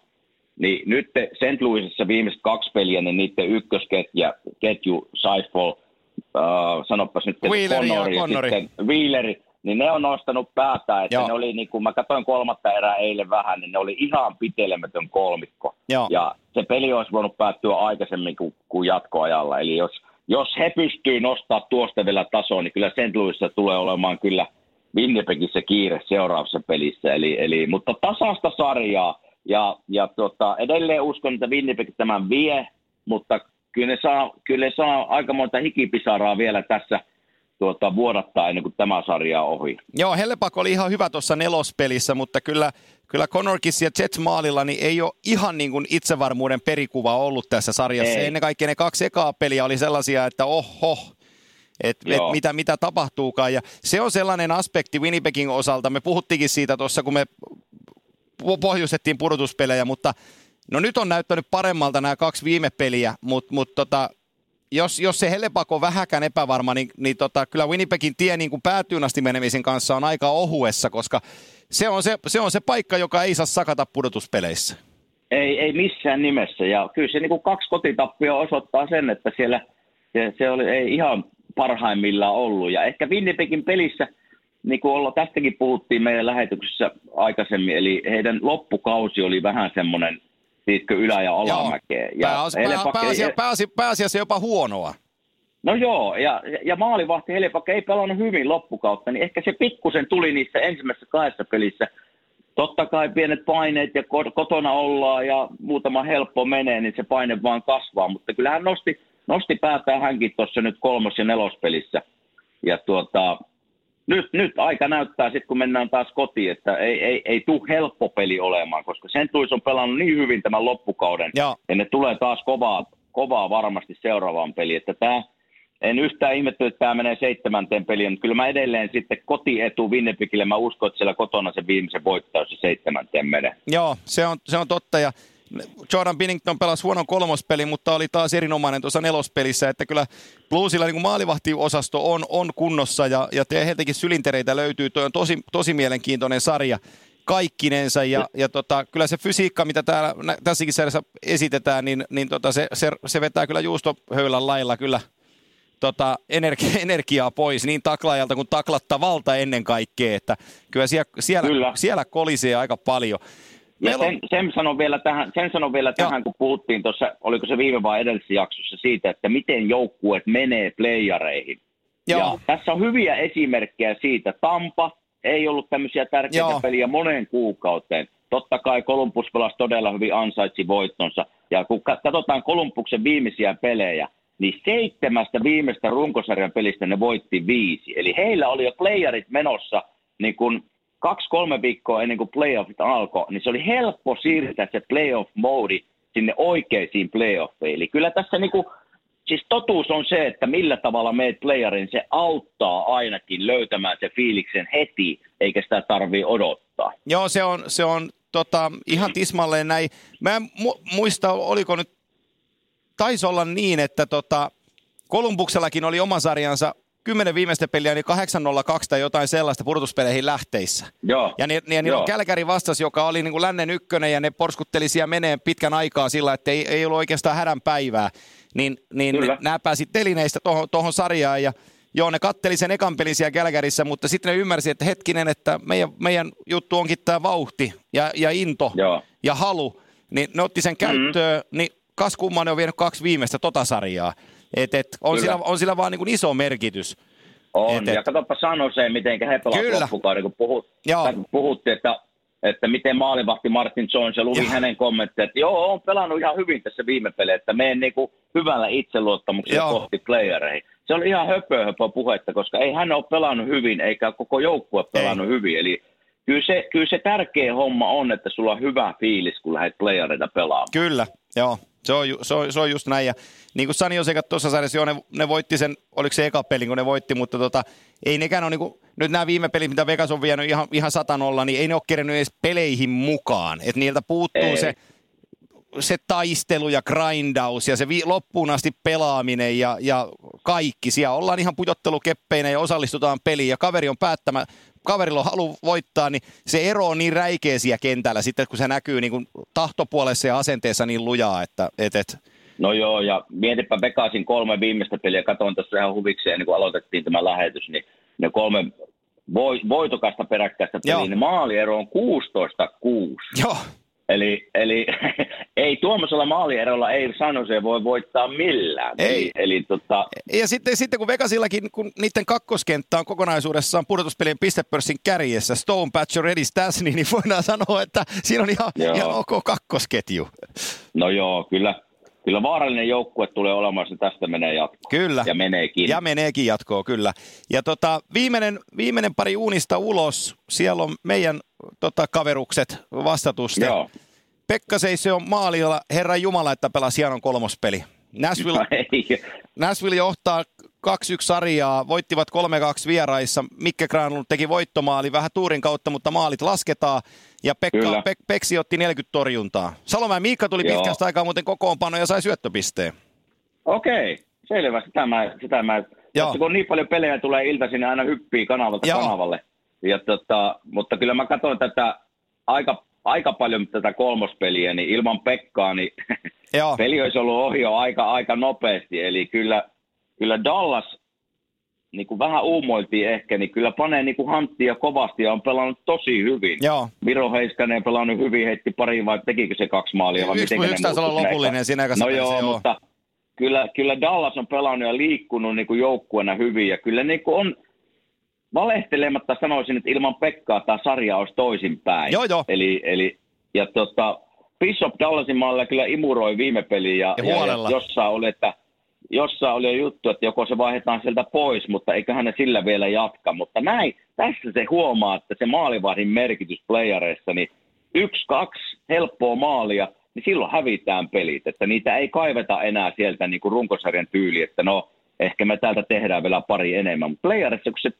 niin nyt St. Louisissa viimeiset kaksi peliä, niin niiden ykkösketju, ketju, Seifel – uh, sanopas nyt Wheeleri Connori ja, Connori. sitten Wheeleri, niin ne on nostanut päätä, että Joo. ne oli, niin kun mä katsoin kolmatta erää eilen vähän, niin ne oli ihan pitelemätön kolmikko. Joo. Ja se peli olisi voinut päättyä aikaisemmin kuin, kuin jatkoajalla. Eli jos, jos he pystyy nostaa tuosta vielä tasoa, niin kyllä St. Louisissa tulee olemaan kyllä Winnipegissä kiire seuraavassa pelissä. Eli, eli, mutta tasasta sarjaa, ja, ja tota, edelleen uskon, että Winnipeg tämän vie, mutta kyllä ne saa, kyllä ne saa aika monta hikipisaraa vielä tässä tuota, vuodattaa ennen kuin tämä sarja on ohi. Joo, Hellepak oli ihan hyvä tuossa nelospelissä, mutta kyllä, kyllä Connorkis ja Jets maalilla niin ei ole ihan niin kuin itsevarmuuden perikuva ollut tässä sarjassa. Ei. Ennen kaikkea ne kaksi ekaa peliä oli sellaisia, että oho, että et mitä, mitä tapahtuukaan. Ja se on sellainen aspekti Winnipegin osalta. Me puhuttiinkin siitä tuossa, kun me pohjustettiin pudotuspelejä, mutta No nyt on näyttänyt paremmalta nämä kaksi viime peliä, mutta mut tota, jos, jos se Hellepak on vähäkään epävarma, niin, niin tota, kyllä Winnipegin tie niin kuin päätyyn asti menemisen kanssa on aika ohuessa, koska se on se, se on se paikka, joka ei saa sakata pudotuspeleissä. Ei, ei missään nimessä. Ja kyllä se niin kuin kaksi kotitappia osoittaa sen, että siellä se, se oli, ei ihan parhaimmillaan ollut. Ja ehkä Winnipegin pelissä, niin kuin olla, tästäkin puhuttiin meidän lähetyksessä aikaisemmin, eli heidän loppukausi oli vähän semmoinen tiedätkö, ylä- ja alamäkeä. Ja pääasi, Helepak, pääasi, pääasi, pääasiassa jopa huonoa. No joo, ja, ja maalivahti Helepak ei pelannut hyvin loppukautta, niin ehkä se pikkusen tuli niissä ensimmäisissä kahdessa pelissä. Totta kai pienet paineet ja kotona ollaan ja muutama helppo menee, niin se paine vaan kasvaa, mutta kyllä hän nosti, nosti päätään hänkin tuossa nyt kolmos- ja nelospelissä. Ja tuota, nyt, nyt aika näyttää sitten, kun mennään taas kotiin, että ei, ei, ei tule helppo peli olemaan, koska Sentuis on pelannut niin hyvin tämän loppukauden, Joo. ja ne tulee taas kovaa, kovaa varmasti seuraavaan peliin. Että tämä, en yhtään ihmetty, että tämä menee seitsemänteen peliin, mutta kyllä mä edelleen sitten kotietu Winnipegille, mä uskon, että siellä kotona se viimeisen voittaa, se seitsemänteen menee. Joo, se on, se on totta, ja Jordan Binnington pelasi huonon kolmospeli, mutta oli taas erinomainen tuossa nelospelissä, että kyllä Bluesilla niin maalivahtiosasto on, on kunnossa ja, ja heiltäkin sylintereitä löytyy. Tuo on tosi, tosi mielenkiintoinen sarja kaikkinensa ja, ja tota, kyllä se fysiikka, mitä täällä, tässäkin sarjassa esitetään, niin, niin tota, se, se, se, vetää kyllä juustohöylän lailla kyllä tota, energi- energiaa pois niin taklaajalta kuin taklattavalta ennen kaikkea, että kyllä siellä, siellä, kyllä. siellä kolisee aika paljon. Ja sen, sen, sanon vielä tähän, sen sanon vielä tähän, kun puhuttiin tuossa, oliko se viime vai edellisessä jaksossa siitä, että miten joukkueet menee playareihin. Joo. Ja tässä on hyviä esimerkkejä siitä. Tampa ei ollut tämmöisiä tärkeitä Joo. peliä moneen kuukauteen. Totta kai Columbus pelasi todella hyvin ansaitsi voittonsa. Ja kun katsotaan Columbuksen viimeisiä pelejä, niin seitsemästä viimeistä runkosarjan pelistä ne voitti viisi. Eli heillä oli jo playerit menossa niin kun kaksi-kolme viikkoa ennen kuin playoffit alkoi, niin se oli helppo siirtää se playoff-moodi sinne oikeisiin playoffeihin. Eli kyllä tässä niin kuin, siis totuus on se, että millä tavalla meet playerin, se auttaa ainakin löytämään se fiiliksen heti, eikä sitä tarvii odottaa. Joo, se on, se on tota, ihan tismalleen näin. Mä en mu- muista, oliko nyt, taisi olla niin, että tota, Kolumbuksellakin oli oma sarjansa kymmenen viimeistä peliä, niin 802 tai jotain sellaista pudotuspeleihin lähteissä. Joo. Ja, niin, niin Joo. Kälkäri vastas, joka oli niin kuin lännen ykkönen ja ne porskutteli siellä meneen pitkän aikaa sillä, että ei, ei ollut oikeastaan hädän päivää. Niin, niin nämä pääsi telineistä tuohon sarjaan ja Joo, ne katteli sen ekan pelin siellä Kälkärissä, mutta sitten ne ymmärsi, että hetkinen, että meidän, meidän juttu onkin tämä vauhti ja, ja into Joo. ja halu. Niin ne otti sen mm-hmm. käyttöön, mm-hmm. niin kas kumman ne on vienyt kaksi viimeistä tota sarjaa. Et, et, on, sillä, on sillä vaan niin kuin iso merkitys. On, et, et. ja katsoppa sano se, miten he pelasivat loppukauden, kun puhut, puhuttiin, että, että miten maalivahti Martin Jones ja luin hänen kommentteja, että joo, on pelannut ihan hyvin tässä viime pelissä, että menen niin kuin hyvällä itseluottamuksella joo. kohti playereihin. Se oli ihan höpö, höpö puhetta, koska ei hän ole pelannut hyvin, eikä koko joukkue pelannut ei. hyvin, eli kyllä se, kyllä se tärkeä homma on, että sulla on hyvä fiilis, kun lähdet playereita pelaamaan. Kyllä, joo. Se on, se, on, se on just näin. Ja niin kuin Sani Josekat tuossa sarjassa, jo, ne, ne, voitti sen, oliko se eka peli, kun ne voitti, mutta tota, ei nekään ole, niin kuin, nyt nämä viime pelit, mitä Vegas on vienyt ihan, ihan satanolla, niin ei ne ole kerennyt edes peleihin mukaan. Että niiltä puuttuu ei. se, se taistelu ja grindaus ja se vi- loppuun asti pelaaminen ja, ja kaikki. Siellä ollaan ihan pujottelukeppeinä ja osallistutaan peliin ja kaveri on päättämä, kaverilla on halu voittaa, niin se ero on niin räikeä siellä kentällä sitten, kun se näkyy niin kuin tahtopuolessa ja asenteessa niin lujaa, että et, et. No joo, ja mietipä Bekasin kolme viimeistä peliä, katsoin tuossa ihan huvikseen, niin kun aloitettiin tämä lähetys, niin ne kolme voitokasta peräkkäistä peliä, niin maaliero on 16-6. Joo. Eli, eli ei tuommoisella maalierolla ei Sanose voi voittaa millään. Ei. Eli, eli tota... Ja sitten, sitten kun Vegasillakin, kun niiden kakkoskenttä on kokonaisuudessaan pudotuspelien pistepörssin kärjessä, Stone, Patcher, Eddie Stasny, niin voidaan sanoa, että siinä on ihan, ihan ok kakkosketju. No joo, kyllä, kyllä vaarallinen joukkue tulee olemaan, se tästä menee jatkoon. Kyllä. Ja meneekin. Ja meneekin jatkoon, kyllä. Ja tota, viimeinen, viimeinen pari uunista ulos, siellä on meidän tota, kaverukset vastatusta. Joo. Pekka on maalilla, Herra Jumala, että pelasi hienon kolmospeli. Nashville, no Nashville johtaa 2-1 sarjaa, voittivat 3-2 vieraissa. Mikke Granlund teki voittomaali vähän tuurin kautta, mutta maalit lasketaan. Ja Pekka, Pek, Peksi otti 40 torjuntaa. Salomäen Miikka tuli Joo. pitkästä aikaa muuten kokoonpano ja sai syöttöpisteen. Okei, selvä. Sitä mä, sitä mä Joo. kun niin paljon pelejä tulee iltaisin, niin aina hyppii kanavalta Joo. kanavalle. Ja tota, mutta kyllä mä katson tätä aika, aika paljon tätä kolmospeliä, niin ilman Pekkaa, niin Joo. peli olisi ollut ohi jo aika, aika nopeasti. Eli kyllä, kyllä Dallas, niin kuin vähän uumoiltiin ehkä, niin kyllä panee niin kuin hanttia kovasti ja on pelannut tosi hyvin. Joo. Miro Heiskanen on pelannut hyvin, heitti pari vai tekikö se kaksi maalia? Vai yksi yksi taisi olla lopullinen siinä No joo, joo, mutta kyllä, kyllä Dallas on pelannut ja liikkunut niin kuin joukkueena hyvin ja kyllä niin kuin on – valehtelematta sanoisin, että ilman Pekkaa tämä sarja olisi toisinpäin. Joo, joo. Eli, eli ja tota, Bishop Dallasin maalla kyllä imuroi viime peliin ja, ja, ja, ja jossain oli, että jossain oli juttu, että joko se vaihdetaan sieltä pois, mutta eiköhän ne sillä vielä jatka. Mutta näin, tässä se huomaa, että se maalivahdin merkitys playareissa, niin yksi, kaksi helppoa maalia, niin silloin hävitään pelit. Että niitä ei kaiveta enää sieltä niin kuin runkosarjan tyyli, että no ehkä me täältä tehdään vielä pari enemmän. Mutta playerissa, kun se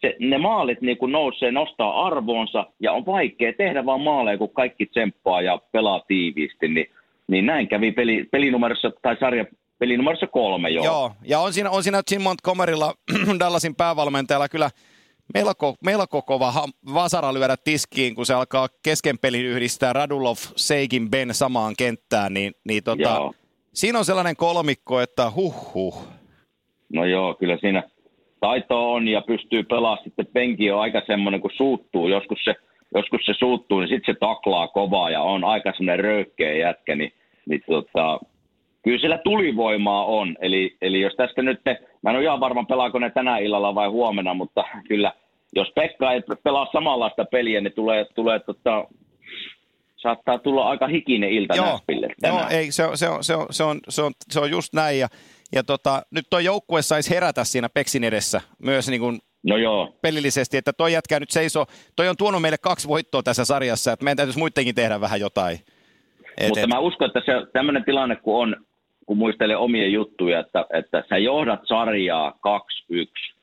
se, ne maalit niin kuin nousee, nostaa arvoonsa ja on vaikea tehdä vaan maaleja, kun kaikki tsemppaa ja pelaa tiiviisti, niin, niin näin kävi peli, pelinumerossa tai sarja pelinumerossa kolme jo. Joo, ja on siinä, on siinä Jim Montgomerylla, Dallasin päävalmentajalla kyllä melko, melko kova vasara lyödä tiskiin, kun se alkaa kesken pelin yhdistää Radulov, Seikin, Ben samaan kenttään, niin, niin tota, siinä on sellainen kolmikko, että huh huh. No joo, kyllä siinä – taito on ja pystyy pelaamaan sitten penki on aika semmoinen, kun suuttuu, joskus se, joskus se suuttuu, niin sitten se taklaa kovaa ja on aika semmoinen röyhkeä jätkä, niin, niin tota, kyllä sillä tulivoimaa on. Eli, eli jos tästä nyt mä en ole ihan varma pelaako ne tänä illalla vai huomenna, mutta kyllä jos Pekka ei pelaa samanlaista peliä, niin tulee, tulee tota, saattaa tulla aika hikinen ilta joo, Näspille Joo, ei, se, on, se, on, se, on, se, on, se, on, se on just näin. Ja, ja tota, nyt tuo joukkue saisi herätä siinä Peksin edessä myös niin kuin No joo. pelillisesti, että toi jätkä nyt seisoo. Toi on tuonut meille kaksi voittoa tässä sarjassa, että meidän täytyisi muidenkin tehdä vähän jotain. Et, Mutta et... mä uskon, että se tämmöinen tilanne, kun on, kun muistelee omia juttuja, että, että sä johdat sarjaa 2-1,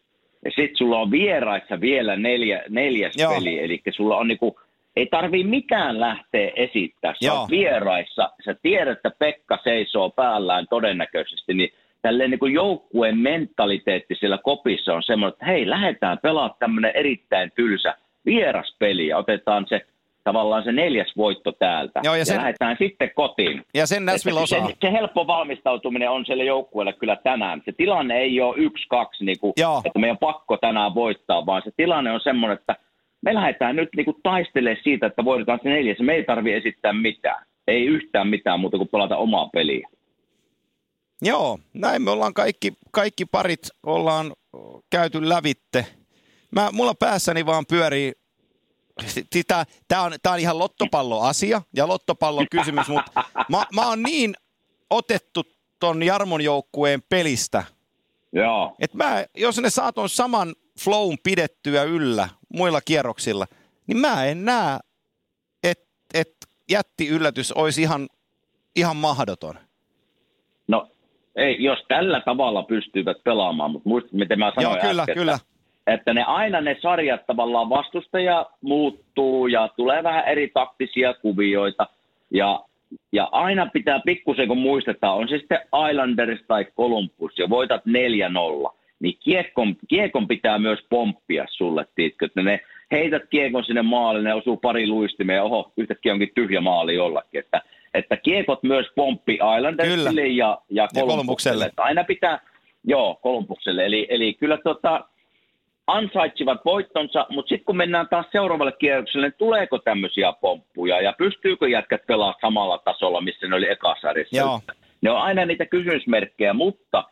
ja sitten sulla on vieraissa vielä neljä, neljäs Joo. peli, eli sulla on niinku, ei tarvii mitään lähteä esittää. Sä Joo. vieraissa, sä tiedät, että Pekka seisoo päällään todennäköisesti, niin tälleen niin kuin joukkueen mentaliteetti siellä kopissa on semmoinen, että hei, lähdetään pelaamaan tämmöinen erittäin tylsä vieraspeli ja otetaan se tavallaan se neljäs voitto täältä. Joo, ja, sen, ja lähdetään sitten kotiin. Ja sen Nashville osaa. Se, se, helppo valmistautuminen on siellä joukkueelle kyllä tänään. Se tilanne ei ole yksi, kaksi, niin kuin, että meidän pakko tänään voittaa, vaan se tilanne on semmoinen, että me lähdetään nyt niin kuin taistelemaan siitä, että voitetaan se neljäs. Me ei tarvitse esittää mitään. Ei yhtään mitään muuta kuin pelata omaa peliä. Joo, näin me ollaan kaikki, kaikki parit ollaan käyty lävitte. Mä, mulla päässäni vaan pyörii Tämä on, tää on ihan lottopalloasia ja lottopallon kysymys, mutta mä, mä oon niin otettu ton Jarmon joukkueen pelistä, Joo. Et mä, jos ne saa ton saman flown pidettyä yllä muilla kierroksilla, niin mä en näe, että et jätti yllätys olisi ihan, ihan mahdoton. No ei, jos tällä tavalla pystyvät pelaamaan, mutta muistat, miten mä sanoin Joo, kyllä, äsken, kyllä. Että, että ne aina ne sarjat tavallaan vastustaja muuttuu ja tulee vähän eri taktisia kuvioita ja, ja aina pitää pikkusen, kun muistetaan, on se sitten Islanders tai Columbus ja voitat 4-0, niin kiekon, kiekon pitää myös pomppia sulle, tiitkö, että ne heität kiekon sinne maalle, ne osuu pari luistimeen ja oho, yhtäkkiä onkin tyhjä maali jollakin, että että kiekot myös pomppi Islandersille kyllä. ja, ja Kolumbukselle. Aina pitää, joo, Kolumbukselle. Eli, eli kyllä tota, ansaitsivat voittonsa, mutta sitten kun mennään taas seuraavalle kierrokselle, niin tuleeko tämmöisiä pomppuja ja pystyykö jätkät pelaamaan samalla tasolla, missä ne oli ekasarjassa? Joo. Ne on aina niitä kysymysmerkkejä, mutta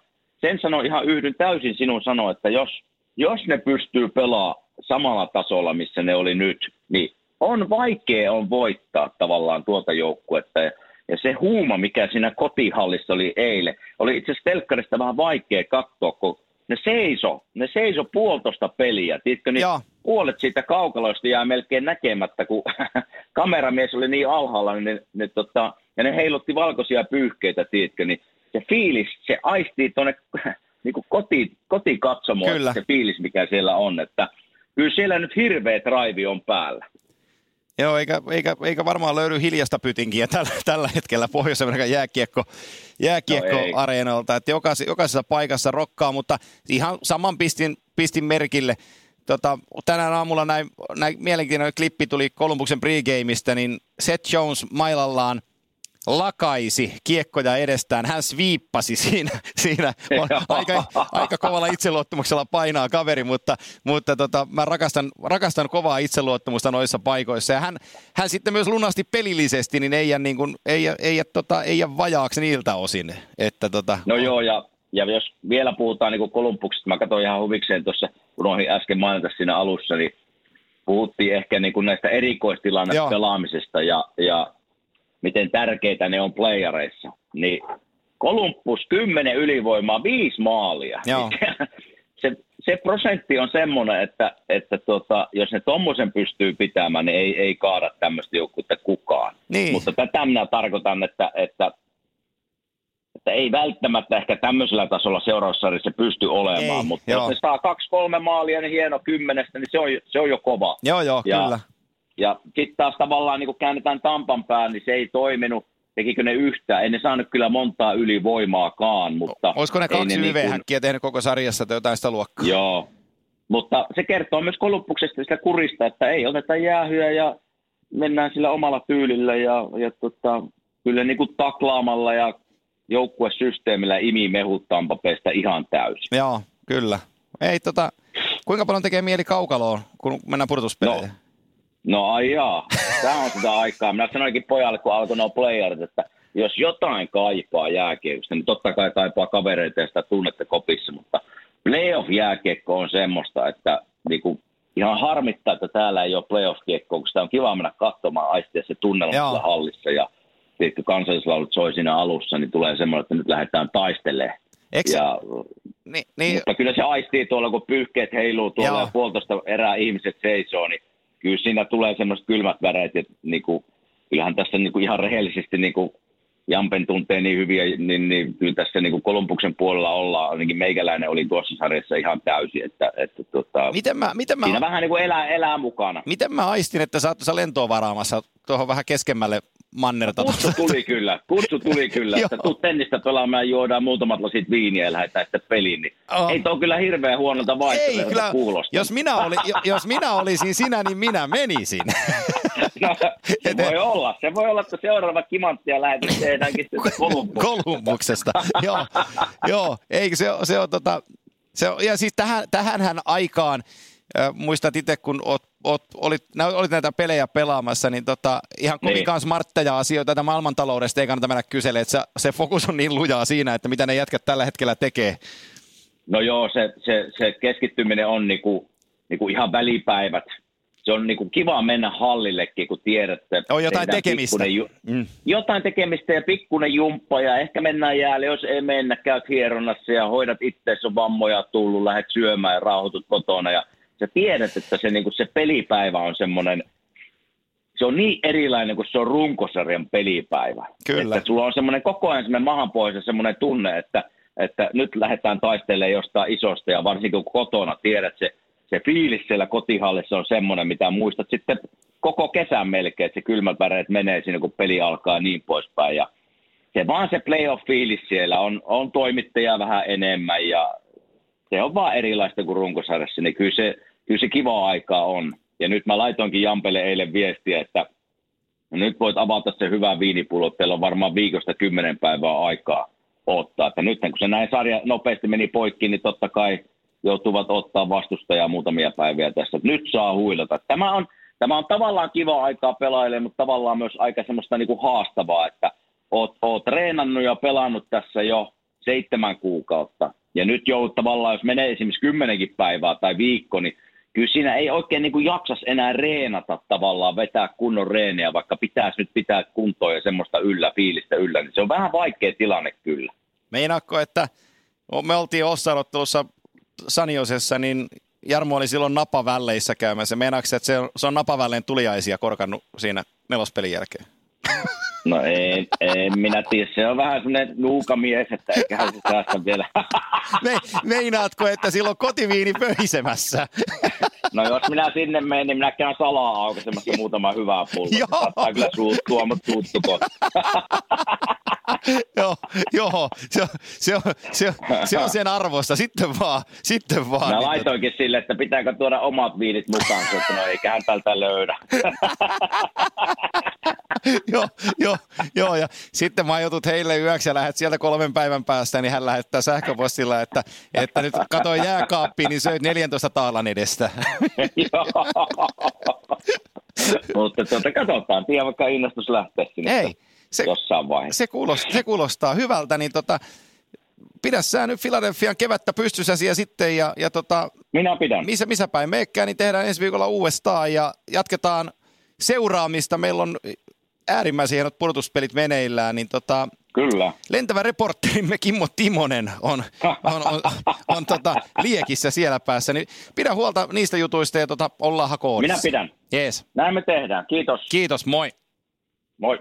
sen sanon ihan yhdyn täysin sinun sanoa, että jos, jos ne pystyy pelaamaan samalla tasolla, missä ne oli nyt, niin on vaikea on voittaa tavallaan tuota joukkuetta. Ja, ja se huuma, mikä siinä kotihallissa oli eilen, oli itse asiassa telkkarista vähän vaikea katsoa, kun ne seiso, ne seiso puolitoista peliä. Tiedätkö, niin Joo. puolet siitä kaukaloista jää melkein näkemättä, kun kameramies oli niin alhaalla, niin ne, ne, tota, ja ne heilutti valkoisia pyyhkeitä, tiedätkö, niin se fiilis, se aistii tuonne niin koti, kotikatsomoon, se fiilis, mikä siellä on, että kyllä siellä nyt hirveä drive on päällä. Joo, eikä, eikä, eikä varmaan löydy hiljasta pytinkiä tällä, tällä hetkellä Pohjois-Amerikan jääkiekko, jääkiekkoareenalta. No että jokaisessa, jokaisessa paikassa rokkaa, mutta ihan saman pistin, pistin merkille. Tota, tänään aamulla näin, näin mielenkiintoinen klippi tuli Kolumbuksen pregameista, niin Seth Jones mailallaan – lakaisi kiekkoja edestään. Hän sviippasi siinä. siinä on aika, aika kovalla itseluottamuksella painaa kaveri, mutta, mutta tota, mä rakastan, rakastan kovaa itseluottamusta noissa paikoissa. Ja hän, hän sitten myös lunasti pelillisesti, niin ei jää, niin kuin, ei, ei, tota, ei jää vajaaksi niiltä osin. Että, tota, no joo, ja, ja jos vielä puhutaan niin Kolumbuksesta, mä katsoin ihan huvikseen tuossa, kun ohin äsken mainita siinä alussa, niin puhuttiin ehkä niin kuin näistä erikoistilanne pelaamisesta ja, ja miten tärkeitä ne on playareissa, niin Kolumbus 10 ylivoimaa, 5 maalia. Joo. se, se prosentti on semmoinen, että, että tota, jos ne tuommoisen pystyy pitämään, niin ei, ei kaada tämmöistä joukkuetta kukaan. Niin. Mutta tätä minä tarkoitan, että, että, että ei välttämättä ehkä tämmöisellä tasolla seuraavassa pysty olemaan, ei, mutta joo. jos ne saa kaksi, kolme maalia, niin hieno kymmenestä, niin se on, se on jo kova. Joo, joo, ja, kyllä. Ja sitten taas tavallaan niin kun käännetään Tampan pään, niin se ei toiminut. Tekikö ne yhtään? En ne saanut kyllä montaa ylivoimaakaan, mutta... Olisiko ne kaksi YV-häkkiä niin tehnyt koko sarjassa tai jotain sitä luokkaa? Joo, mutta se kertoo myös koluppuksesta sitä kurista, että ei oteta jäähyä ja mennään sillä omalla tyylillä ja, ja tota, kyllä niin kuin taklaamalla ja joukkuesysteemillä imi mehut Tampapeesta ihan täysin. Joo, kyllä. Ei, tota, kuinka paljon tekee mieli kaukaloon, kun mennään purtuspeleihin? No, No ai jaa, tämä on sitä aikaa. Minä sanoinkin pojalle, kun alkoi nuo playerit, että jos jotain kaipaa jääkiekosta, niin totta kai kaipaa kavereita ja sitä tunnette kopissa, mutta playoff-jääkiekko on semmoista, että niin kuin, ihan harmittaa, että täällä ei ole playoff-kiekkoa, kun sitä on kiva mennä katsomaan aistia se tunnelma hallissa ja sitten kansallislaulut soi siinä alussa, niin tulee semmoinen, että nyt lähdetään taistelemaan. Eikö... Ja, niin, niin... Mutta kyllä se aistii tuolla, kun pyyhkeet heiluu tuolla Joo. ja puolitoista erää ihmiset seisoo, niin kyllä siinä tulee semmoiset kylmät väreet, että niin kuin, kyllähän tässä niin kuin ihan rehellisesti niin kuin Jampen tuntee niin hyviä, niin, niin kyllä tässä niin kuin Kolumbuksen puolella ollaan, ainakin meikäläinen oli tuossa sarjassa ihan täysin, että, että tota, miten mä, miten mä, siinä vähän niin kuin elää, elää mukana. Miten mä aistin, että sä oot tuossa lentoa varaamassa tuohon vähän keskemmälle mannerta. Kutsu tuli kyllä, kutsu tuli kyllä, että tuu tennistä pelaamaan ja juodaan muutamat lasit viiniä ja lähdetään sitten peliin. Niin oh. Ei tuo kyllä hirveän huonolta vaihtoehdolta kuulosta. Jos minä, oli, jos minä olisin sinä, niin minä menisin. no, se voi olla. Se voi olla, että seuraava kimanttia lähetys tehdäänkin Kolumbuksesta. joo, joo, eikö se, se on tota, se on, ja siis tähän, tähänhän aikaan, äh, muistat itse, kun oot oot, olit, olit näitä pelejä pelaamassa, niin tota, ihan kovinkaan niin. smartteja asioita tätä maailmantaloudesta ei kannata mennä kyselemään, että se, se fokus on niin lujaa siinä, että mitä ne jätkät tällä hetkellä tekee. No joo, se, se, se keskittyminen on niinku, niinku ihan välipäivät. Se on niinku kiva mennä hallillekin, kun tiedätte. On jotain tekemistä. Ju- mm. Jotain tekemistä ja pikkuinen jumppa ja ehkä mennään jäälle, jos ei mennä, käyt hieronnassa ja hoidat itse, on vammoja tullut, lähdet syömään ja rauhoitut kotona ja sä tiedät, että se, niin kuin se pelipäivä on semmoinen, se on niin erilainen kuin se on runkosarjan pelipäivä. Kyllä. Että sulla on semmoinen koko ajan semmoinen mahanpohjassa semmoinen tunne, että, että nyt lähdetään taistelemaan jostain isosta ja varsinkin kun kotona tiedät, se, se fiilis siellä kotihallissa on semmoinen, mitä muistat sitten koko kesän melkein, että se kylmät väreet menee siinä, kun peli alkaa ja niin poispäin. Ja se vaan se playoff-fiilis siellä on, on toimittajia vähän enemmän ja se on vaan erilaista kuin runkosarjassa, niin kyllä se, kyllä se kiva aikaa on. Ja nyt mä laitoinkin Jampelle eilen viestiä, että nyt voit avata se hyvä viinipullo, teillä on varmaan viikosta kymmenen päivää aikaa ottaa. Että nyt kun se näin sarja nopeasti meni poikki, niin totta kai joutuvat ottaa vastustajaa muutamia päiviä tässä. Nyt saa huilata. Tämä on, tämä on tavallaan kiva aikaa pelaajille, mutta tavallaan myös aika semmoista niin kuin haastavaa, että oot, oot treenannut ja pelannut tässä jo seitsemän kuukautta. Ja nyt jo tavallaan, jos menee esimerkiksi kymmenenkin päivää tai viikko, niin kyllä siinä ei oikein niin kuin jaksas enää reenata tavallaan, vetää kunnon reeniä, vaikka pitäisi nyt pitää kuntoa ja semmoista yllä, fiilistä yllä, niin se on vähän vaikea tilanne kyllä. Meinaatko, että me oltiin ossa Saniosessa, niin Jarmo oli silloin napavälleissä käymässä. Meinaatko, että se on, se on napavälleen tuliaisia korkannut siinä nelospelin jälkeen? No ei, ei minä tiedä. Se on vähän semmoinen nuukamies, että eiköhän se säästä vielä. Me, meinaatko, että silloin kotiviini pöhisemässä? No jos minä sinne menen, niin minä käyn salaa aukaisemassa muutama hyvää pulloa. Joo. Saattaa kyllä suuttua, mutta suuttuko. joo, joo. Se, on, se, on, se, on, se on sen arvosta. Sitten vaan. Sitten vaan. Mä laitoinkin sille, että pitääkö tuoda omat viinit mukaan, että no eiköhän tältä löydä. joo, joo, joo, ja sitten mä jutut heille yöksi ja lähdet sieltä kolmen päivän päästä, niin hän lähettää sähköpostilla, että, että nyt katsoin jääkaappiin, niin söit 14 taalan edestä. Mutta tuota, katsotaan, tiedä vaikka innostus lähtee sinne Ei, se, jossain vaiheessa. Se kuulostaa, se kuulostaa hyvältä, niin tota, pidä sä nyt Filadelfian kevättä pystyssäsi ja sitten ja, ja tota, Minä pidän. Missä, missä päin meekään, niin tehdään ensi viikolla uudestaan ja jatketaan seuraamista. Meillä on äärimmäisen hienot pudotuspelit meneillään, niin tota, Kyllä. Lentävä reporterimme Kimmo Timonen on, on, on, on, on tota, liekissä siellä päässä. Niin pidä huolta niistä jutuista ja tota, ollaan hakoodissa. Minä pidän. Jees. Näin me tehdään. Kiitos. Kiitos, moi. Moi.